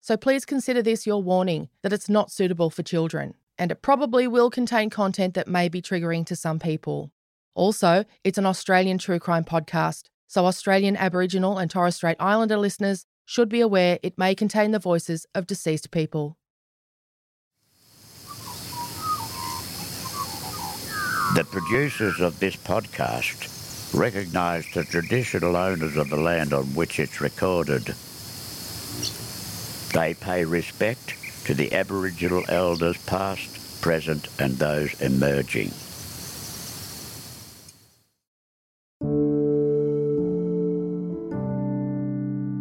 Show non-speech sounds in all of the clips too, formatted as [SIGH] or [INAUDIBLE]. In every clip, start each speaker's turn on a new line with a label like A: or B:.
A: So please consider this your warning that it's not suitable for children, and it probably will contain content that may be triggering to some people. Also, it's an Australian true crime podcast, so Australian Aboriginal and Torres Strait Islander listeners should be aware it may contain the voices of deceased people.
B: The producers of this podcast recognise the traditional owners of the land on which it's recorded. They pay respect to the Aboriginal elders past, present and those emerging.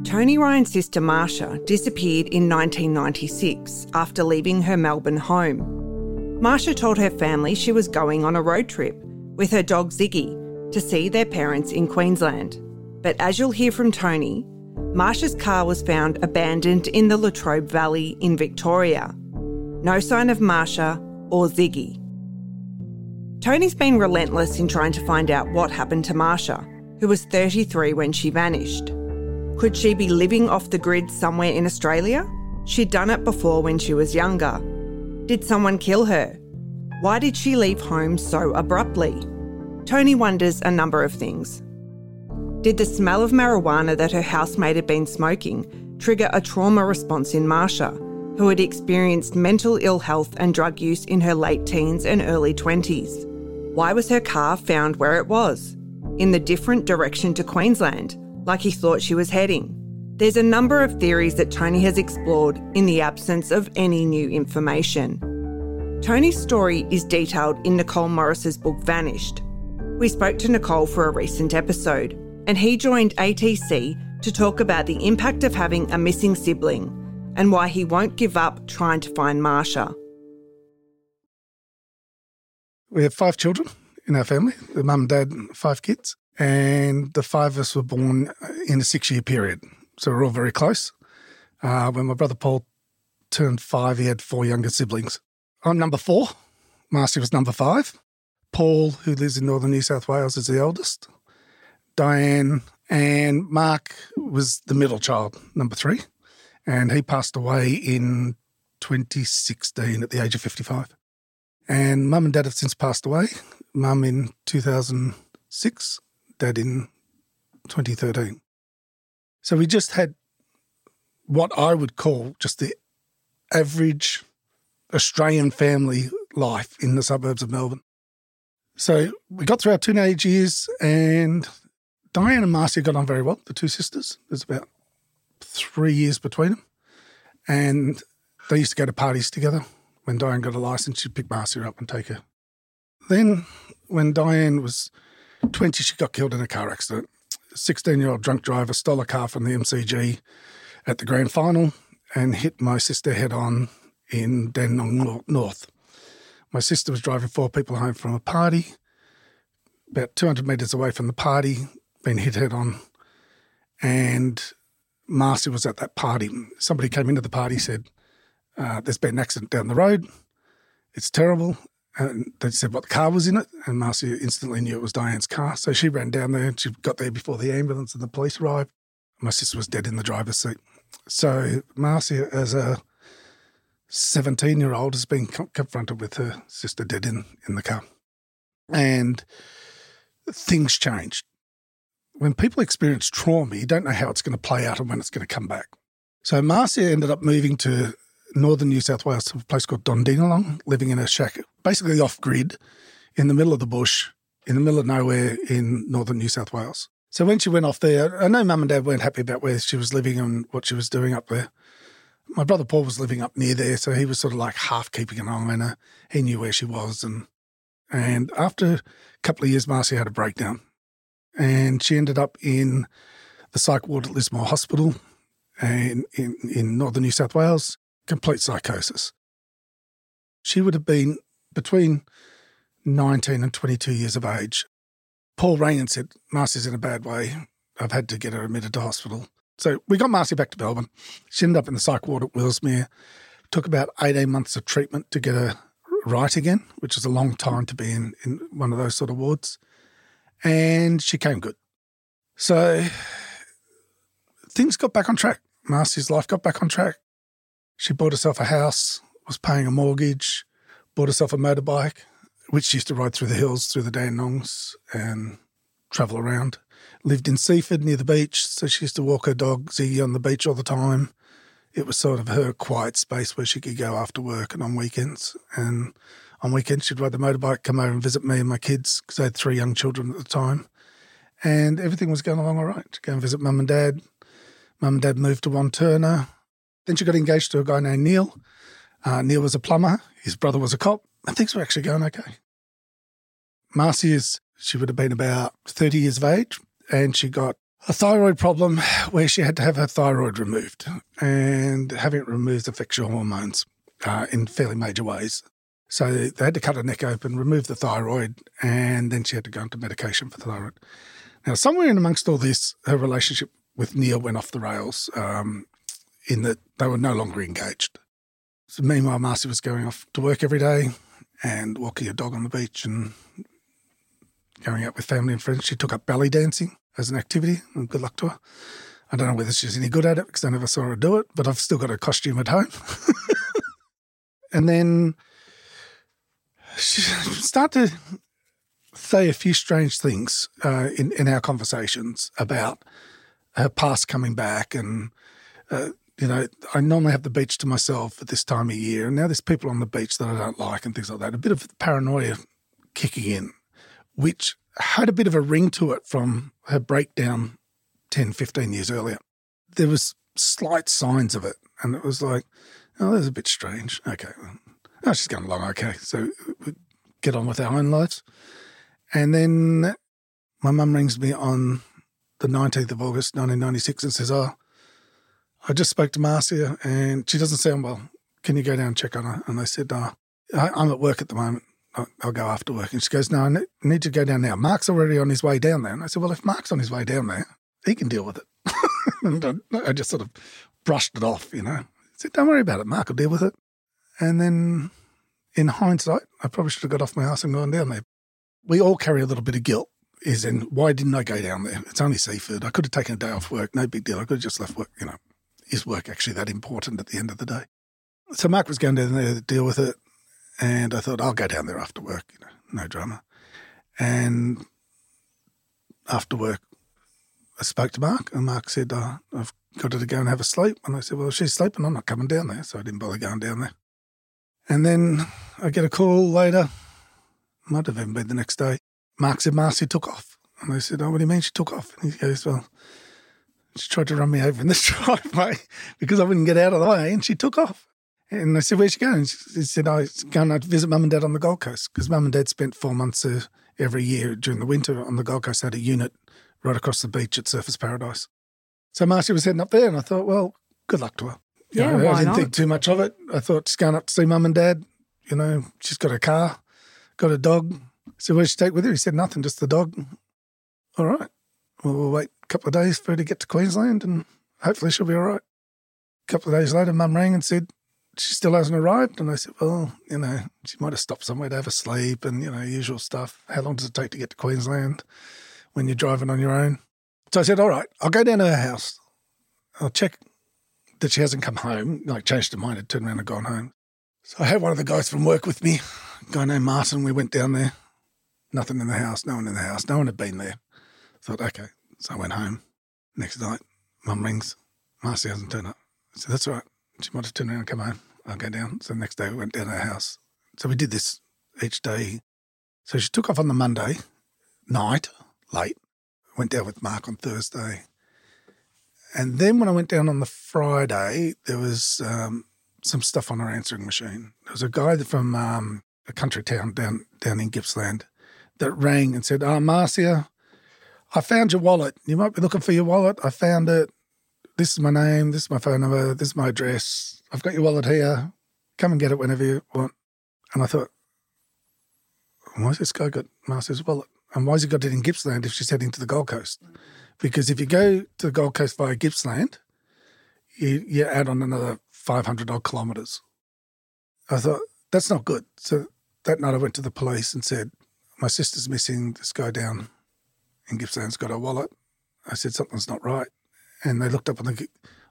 C: Tony Ryan's sister Marcia disappeared in 1996 after leaving her Melbourne home. Marcia told her family she was going on a road trip with her dog Ziggy to see their parents in Queensland. But as you'll hear from Tony, Marcia's car was found abandoned in the Latrobe Valley in Victoria. No sign of Marcia or Ziggy. Tony's been relentless in trying to find out what happened to Marcia, who was 33 when she vanished. Could she be living off the grid somewhere in Australia? She'd done it before when she was younger. Did someone kill her? Why did she leave home so abruptly? Tony wonders a number of things. Did the smell of marijuana that her housemate had been smoking trigger a trauma response in Marcia, who had experienced mental ill health and drug use in her late teens and early 20s? Why was her car found where it was? In the different direction to Queensland, like he thought she was heading. There's a number of theories that Tony has explored in the absence of any new information. Tony's story is detailed in Nicole Morris's book Vanished. We spoke to Nicole for a recent episode, and he joined ATC to talk about the impact of having a missing sibling and why he won't give up trying to find Marcia.
D: We have five children in our family the mum, and dad, five kids. And the five of us were born in a six year period. So we're all very close. Uh, when my brother Paul turned five, he had four younger siblings. I'm number four. Marcy was number five. Paul, who lives in northern New South Wales, is the eldest. Diane and Mark was the middle child, number three. And he passed away in 2016 at the age of 55. And mum and dad have since passed away. Mum in 2006, dad in 2013. So we just had what I would call just the average Australian family life in the suburbs of Melbourne. So we got through our teenage years, and Diane and Marcia got on very well, the two sisters. There's about three years between them. And they used to go to parties together. When Diane got a license, she'd pick Marcia up and take her. Then, when Diane was 20, she got killed in a car accident. A 16 year old drunk driver stole a car from the MCG at the grand final and hit my sister head on in Dandenong North. My sister was driving four people home from a party. About 200 metres away from the party, been hit head on. And Marcy was at that party. Somebody came into the party, said, uh, There's been an accident down the road. It's terrible. And they said what the car was in it. And Marcy instantly knew it was Diane's car. So she ran down there and she got there before the ambulance and the police arrived. My sister was dead in the driver's seat. So Marcy, as a 17 year old, has been confronted with her sister dead in, in the car. And things changed. When people experience trauma, you don't know how it's going to play out and when it's going to come back. So Marcia ended up moving to northern New South Wales to a place called Dondingalong, living in a shack, basically off grid, in the middle of the bush, in the middle of nowhere in northern New South Wales. So when she went off there, I know mum and dad weren't happy about where she was living and what she was doing up there. My brother Paul was living up near there, so he was sort of like half keeping an eye on her. He knew where she was, and and after a couple of years, Marcia had a breakdown, and she ended up in the psych ward at Lismore Hospital, and in, in northern New South Wales, complete psychosis. She would have been between 19 and 22 years of age Paul rang and said, Marcy's in a bad way. I've had to get her admitted to hospital. So we got Marcy back to Melbourne. She ended up in the psych ward at Willsmere. Took about 18 months of treatment to get her right again, which is a long time to be in, in one of those sort of wards. And she came good. So things got back on track. Marcy's life got back on track. She bought herself a house, was paying a mortgage, bought herself a motorbike, which she used to ride through the hills, through the Dandenongs, and travel around. Lived in Seaford near the beach, so she used to walk her dog Ziggy on the beach all the time. It was sort of her quiet space where she could go after work and on weekends. And on weekends, she'd ride the motorbike, come over and visit me and my kids because I had three young children at the time. And everything was going along all right. Go and visit mum and dad. Mum and dad moved to Wantirna. Then she got engaged to a guy named Neil. Uh, Neil was a plumber. His brother was a cop and things were actually going okay. Marcy is, she would have been about 30 years of age, and she got a thyroid problem [SIGHS] where she had to have her thyroid removed. And having it removed affects your hormones uh, in fairly major ways. So they had to cut her neck open, remove the thyroid, and then she had to go into medication for thyroid. Now, somewhere in amongst all this, her relationship with Neil went off the rails um, in that they were no longer engaged. So meanwhile, Marcy was going off to work every day, and walking a dog on the beach and going out with family and friends. She took up belly dancing as an activity, and good luck to her. I don't know whether she's any good at it because I never saw her do it, but I've still got a costume at home. [LAUGHS] and then [LAUGHS] she started to say a few strange things uh, in, in our conversations about her past coming back and uh, you know, I normally have the beach to myself at this time of year, and now there's people on the beach that I don't like and things like that. A bit of paranoia kicking in, which had a bit of a ring to it from her breakdown 10, 15 years earlier. There was slight signs of it, and it was like, oh, that's a bit strange. Okay, oh, she's going along okay. So uh, we get on with our own lives. And then my mum rings me on the 19th of August, 1996, and says, oh, I just spoke to Marcia and she doesn't sound well. Can you go down and check on her? And I said, oh, I'm at work at the moment. I'll go after work. And she goes, No, I need to go down now. Mark's already on his way down there. And I said, Well, if Mark's on his way down there, he can deal with it. [LAUGHS] and I just sort of brushed it off, you know. I said, don't worry about it, Mark will deal with it. And then in hindsight, I probably should have got off my ass and gone down there. We all carry a little bit of guilt, is in why didn't I go down there? It's only Seaford. I could have taken a day off work, no big deal. I could have just left work, you know. Is work actually that important at the end of the day? So Mark was going down there to deal with it. And I thought, I'll go down there after work, you know, no drama. And after work, I spoke to Mark, and Mark said, oh, I've got her to go and have a sleep. And I said, Well, she's sleeping. I'm not coming down there. So I didn't bother going down there. And then I get a call later, might have even been the next day. Mark said, Marcy took off. And I said, Oh, what do you mean she took off? And he goes, Well, she tried to run me over in this [LAUGHS] driveway because I wouldn't get out of the way, and she took off. And I said, Where's she going? And She said, I was going to visit mum and dad on the Gold Coast because mum and dad spent four months uh, every year during the winter on the Gold Coast, had a unit right across the beach at Surfers Paradise. So Marcia was heading up there, and I thought, well, good luck to her.
C: Yeah,
D: know, I didn't
C: not?
D: think too much of it. I thought she's going up to see mum and dad. You know, she's got a car, got a dog. So where'd she take with her? He said, nothing, just the dog. All right. Well, we'll wait a couple of days for her to get to Queensland, and hopefully she'll be all right. A couple of days later, mum rang and said, she still hasn't arrived. And I said, well, you know, she might have stopped somewhere to have a sleep and, you know, usual stuff. How long does it take to get to Queensland when you're driving on your own? So I said, all right, I'll go down to her house. I'll check that she hasn't come home, like changed her mind, had turned around and gone home. So I had one of the guys from work with me, a guy named Martin. We went down there. Nothing in the house, no one in the house. No one had been there. Thought, okay. So I went home. Next night, mum rings. Marcy hasn't turned up. I said, that's all right. She might have turned around and come home. I'll go down. So the next day we went down to her house. So we did this each day. So she took off on the Monday night, late. Went down with Mark on Thursday. And then when I went down on the Friday, there was um, some stuff on her answering machine. There was a guy from um, a country town down down in Gippsland that rang and said, "Oh, Marcia, I found your wallet. You might be looking for your wallet. I found it. This is my name. This is my phone number. This is my address. I've got your wallet here. Come and get it whenever you want." And I thought, why's this guy got Marcia's wallet? And why's he got it in Gippsland if she's heading to the Gold Coast? Because if you go to the Gold Coast via Gippsland, you, you add on another 500 odd kilometres. I thought, that's not good. So that night I went to the police and said, my sister's missing. This guy down in Gippsland's got her wallet. I said, something's not right. And they looked up on the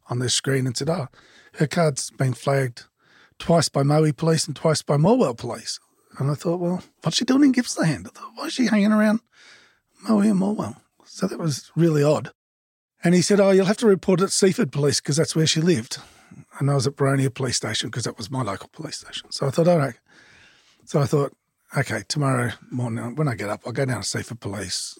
D: on their screen and said, oh, her card's been flagged twice by Moe police and twice by Morwell police. And I thought, well, what's she doing in Gippsland? I thought, why is she hanging around Moe and Morwell? So that was really odd. And he said, oh, you'll have to report at Seaford Police because that's where she lived. And I was at Boronia Police Station because that was my local police station. So I thought, all right. So I thought, okay, tomorrow morning when I get up, I'll go down to Seaford Police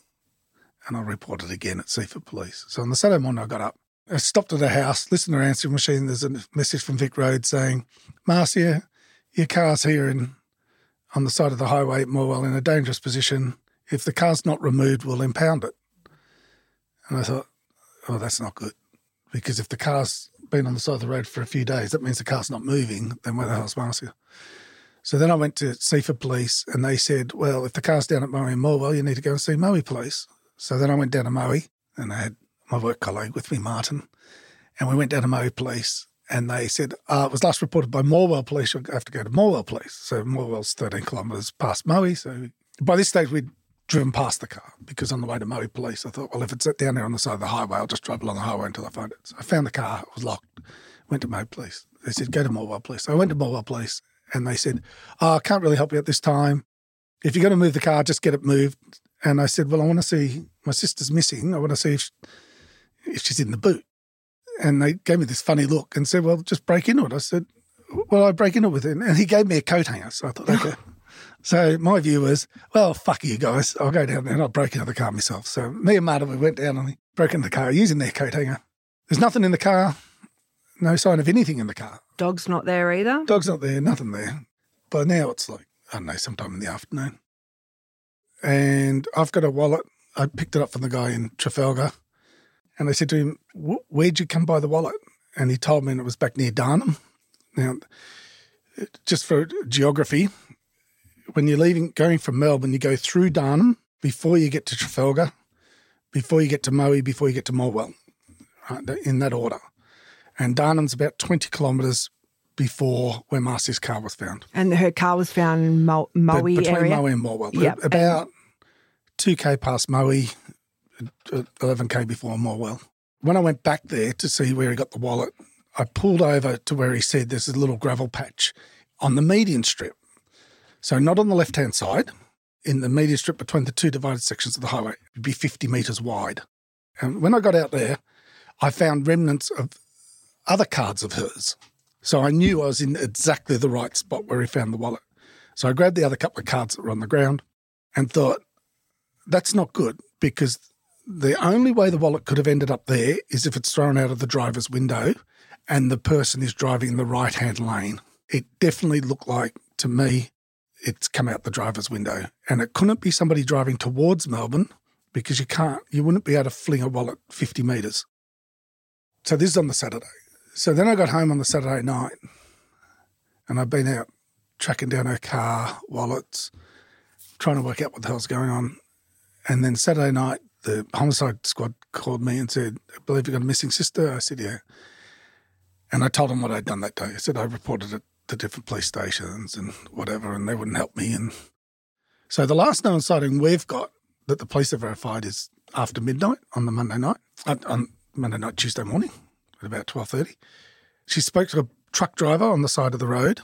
D: and I'll report it again at Seaford Police. So on the Saturday morning, I got up. I stopped at a house, listened to her answering machine. There's a message from Vic Road saying, Marcia, your car's here in, on the side of the highway at Morwell in a dangerous position. If the car's not removed, we'll impound it. And I thought, oh, that's not good. Because if the car's been on the side of the road for a few days, that means the car's not moving. Then where the hell's Marcia? So then I went to Seaford Police and they said, well, if the car's down at Moe and Morwell, you need to go and see Moe Police. So then I went down to Moe and I had my work colleague with me, Martin, and we went down to Moe Police and they said, uh, it was last reported by Morwell Police, you'll have to go to Morwell Police. So Morwell's 13 kilometres past Moe. So by this stage, we'd driven past the car because on the way to Moe Police, I thought, well, if it's down there on the side of the highway, I'll just drive along the highway until I find it. So I found the car, it was locked, went to Moe Police. They said, go to Morwell Police. So I went to Morwell Police and they said, oh, I can't really help you at this time. If you're going to move the car, just get it moved. And I said, well, I want to see, my sister's missing. I want to see if, if she's in the boot. And they gave me this funny look and said, well, just break into it. I said, well, I break into it with it. And he gave me a coat hanger. So I thought, [LAUGHS] okay. So my view was, well, fuck you guys. I'll go down there and I'll break into the car myself. So me and Martin, we went down and we broke into the car using their coat hanger. There's nothing in the car, no sign of anything in the car.
C: Dog's not there either.
D: Dog's not there, nothing there. By now it's like, I don't know, sometime in the afternoon. And I've got a wallet. I picked it up from the guy in Trafalgar. And I said to him, Where'd you come by the wallet? And he told me it was back near Darnum. Now, just for geography, when you're leaving, going from Melbourne, you go through Darnum before you get to Trafalgar, before you get to Moe, before you get to Morwell, right, in that order. And Darnum's about 20 kilometres before where Marcy's car was found.
C: And her car was found in Mo- Moe
D: Be- between
C: area.
D: Moe and Morwell.
C: Yep.
D: About 2k past Moe, uh, 11k before Morwell. When I went back there to see where he got the wallet, I pulled over to where he said there's a little gravel patch on the median strip. So not on the left hand side, in the median strip between the two divided sections of the highway. It'd be 50 metres wide. And when I got out there, I found remnants of other cards of hers. So I knew I was in exactly the right spot where he found the wallet. So I grabbed the other couple of cards that were on the ground and thought, that's not good because the only way the wallet could have ended up there is if it's thrown out of the driver's window and the person is driving in the right hand lane. It definitely looked like to me it's come out the driver's window. And it couldn't be somebody driving towards Melbourne because you can't, you wouldn't be able to fling a wallet 50 metres. So this is on the Saturday. So then I got home on the Saturday night and I've been out tracking down her car, wallets, trying to work out what the hell's going on. And then Saturday night, the homicide squad called me and said, I believe you've got a missing sister. I said, yeah. And I told them what I'd done that day. I said I reported it to different police stations and whatever, and they wouldn't help me. And so the last known sighting we've got that the police have verified is after midnight on the Monday night, on Monday night, Tuesday morning, at about twelve thirty. She spoke to a truck driver on the side of the road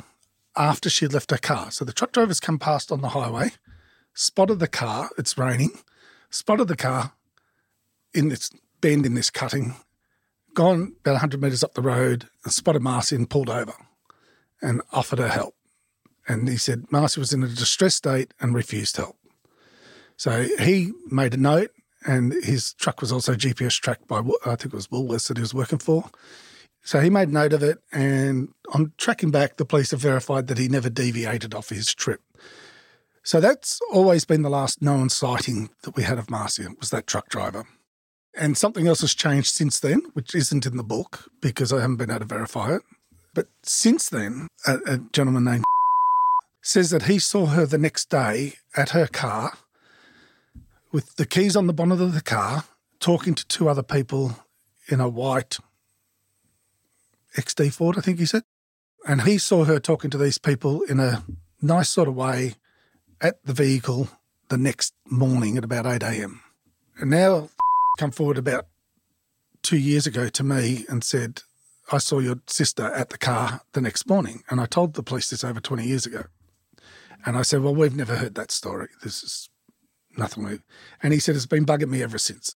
D: after she had left her car. So the truck driver's come past on the highway, spotted the car. It's raining. Spotted the car in this bend in this cutting, gone about 100 metres up the road and spotted Marcy and pulled over and offered her help. And he said Marcy was in a distressed state and refused help. So he made a note, and his truck was also GPS tracked by, I think it was Woolworths that he was working for. So he made note of it, and on tracking back, the police have verified that he never deviated off his trip. So that's always been the last known sighting that we had of Marcia was that truck driver. And something else has changed since then, which isn't in the book because I haven't been able to verify it. But since then, a, a gentleman named [LAUGHS] says that he saw her the next day at her car with the keys on the bonnet of the car, talking to two other people in a white XD Ford, I think he said. And he saw her talking to these people in a nice sort of way at the vehicle the next morning at about 8 a.m. And now [LAUGHS] come forward about two years ago to me and said, I saw your sister at the car the next morning. And I told the police this over 20 years ago. And I said, Well, we've never heard that story. This is nothing new. And he said, It's been bugging me ever since.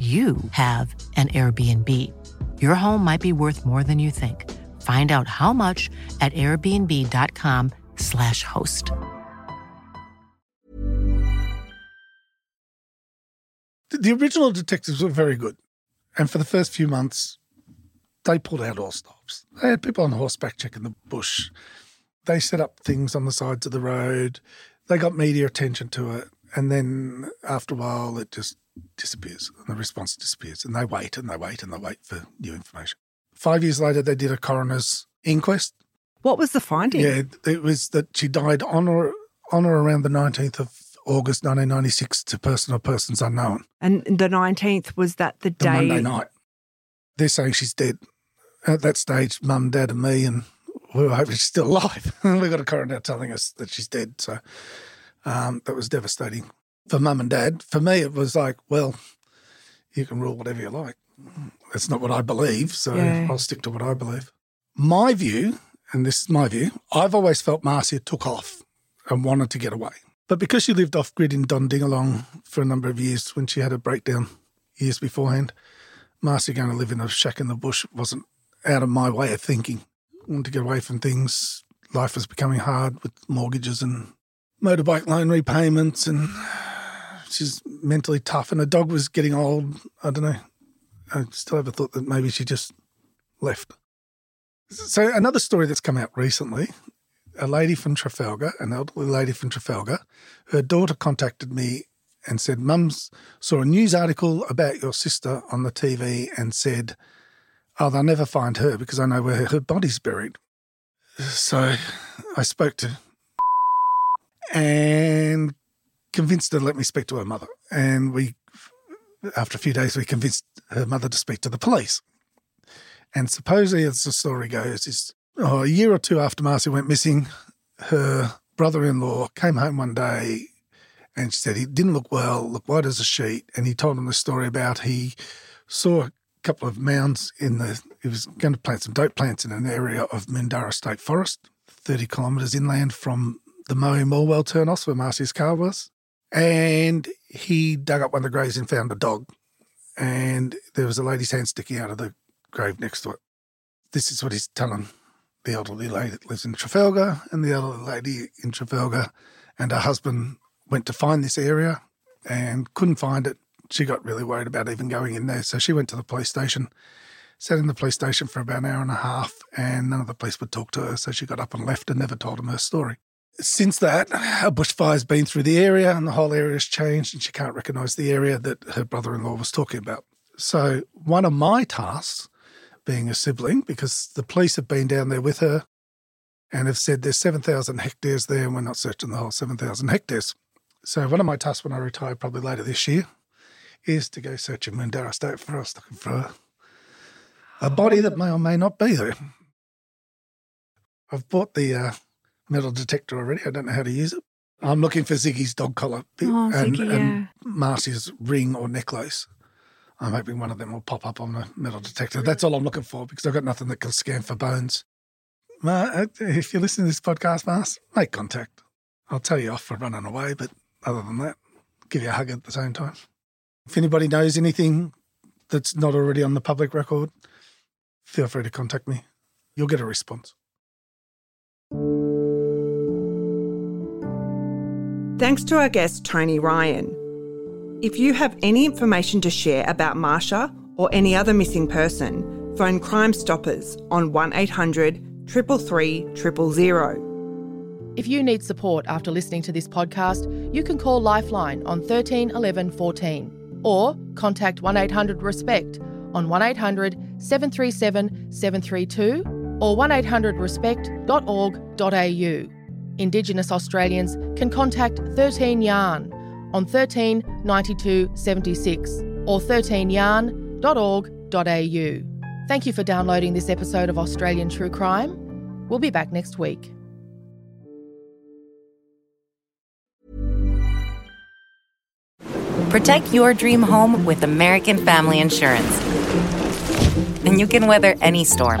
E: you have an Airbnb. Your home might be worth more than you think. Find out how much at airbnb.com/slash host.
D: The- original detectives were very good. And for the first few months, they pulled out all stops. They had people on horseback checking the bush. They set up things on the sides of the road. They got media attention to it. And then after a while, it just disappears and the response disappears. And they wait and they wait and they wait for new information. Five years later, they did a coroner's inquest.
C: What was the finding?
D: Yeah, it was that she died on or, on or around the 19th of August 1996 to person or persons unknown.
C: And the 19th was that the
D: the
C: day.
D: Monday night. They're saying she's dead. At that stage, mum, dad, and me, and we were hoping she's still alive. [LAUGHS] we got a coroner telling us that she's dead. So um, that was devastating for mum and dad. For me, it was like, well, you can rule whatever you like. That's not what I believe. So
C: Yeah.
D: I'll stick to what I believe. My view, and this is my view, I've always felt Marcia took off and wanted to get away. But because she lived off grid in Dondingalong for a number of years when she had a breakdown years beforehand, Marcia going to live in a shack in the bush wasn't out of my way of thinking. I wanted to get away from things. Life was becoming hard with mortgages and motorbike loan repayments, and she's mentally tough. And her dog was getting old. I don't know. I still have a thought that maybe she just left. So another story that's come out recently a lady from Trafalgar, an elderly lady from Trafalgar, her daughter contacted me and said, Mum's saw a news article about your sister on the TV and said, Oh, they'll never find her because I know where her body's buried. So I spoke to and convinced her to let me speak to her mother. And we, after a few days, we convinced her mother to speak to the police. And supposedly, as the story goes, is oh, a year or two after Marcia went missing, her brother in law came home one day and she said he didn't look well, looked white as a sheet. And he told him the story about he saw a couple of mounds in the, he was going to plant some dope plants in an area of Moondarra State Forest, 30 kilometres inland from the Moe Morwell turn-offs where Marcia's car was. And he dug up one of the graves and found a dog. And there was a lady's hand sticking out of the grave next to it. This is what he's telling the elderly lady that lives in Trafalgar, and the elderly lady in Trafalgar and her husband went to find this area and couldn't find it. She got really worried about even going in there. So she went to the police station, sat in the police station for about an hour and a half, and none of the police would talk to her. So she got up and left and never told them her story. Since that, a bushfire's been through the area and the whole area's changed, and she can't recognise the area that her brother in law was talking about. So, one of my tasks being a sibling because the police have been down there with her and have said there's 7,000 hectares there and we're not searching the whole 7,000 hectares. So one of my tasks when I retire, probably later this year, is to go searching Moondarra State Forest looking for a, a body that may or may not be there. I've bought the uh, metal detector already. I don't know how to use it. I'm looking for Ziggy's dog collar
C: Oh,
D: and,
C: Ziggy,
D: and Marcy's ring or necklace. I'm hoping one of them will pop up on the metal detector. That's all I'm looking for because I've got nothing that can scan for bones. Ma, uh, if you listen to this podcast, Mars, make contact. I'll tell you off for running away, but other than that, give you a hug at the same time. If anybody knows anything that's not already on the public record, feel free to contact me. You'll get a response.
C: Thanks to our guest, Tony Ryan. If you have any information to share about Marcia or any other missing person, phone Crime Stoppers on 1800 333 000.
A: If you need support after listening to this podcast, you can call Lifeline on 13 11 14 or contact 1 800 RESPECT on 1 800 737 732 or 1800respect.org.au. Indigenous Australians can contact 13 Yarn on 13 92 76 or 13yarn.org.au. Thank you for downloading this episode of Australian True Crime. We'll be back next week.
F: Protect your dream home with American Family Insurance. And you can weather any storm.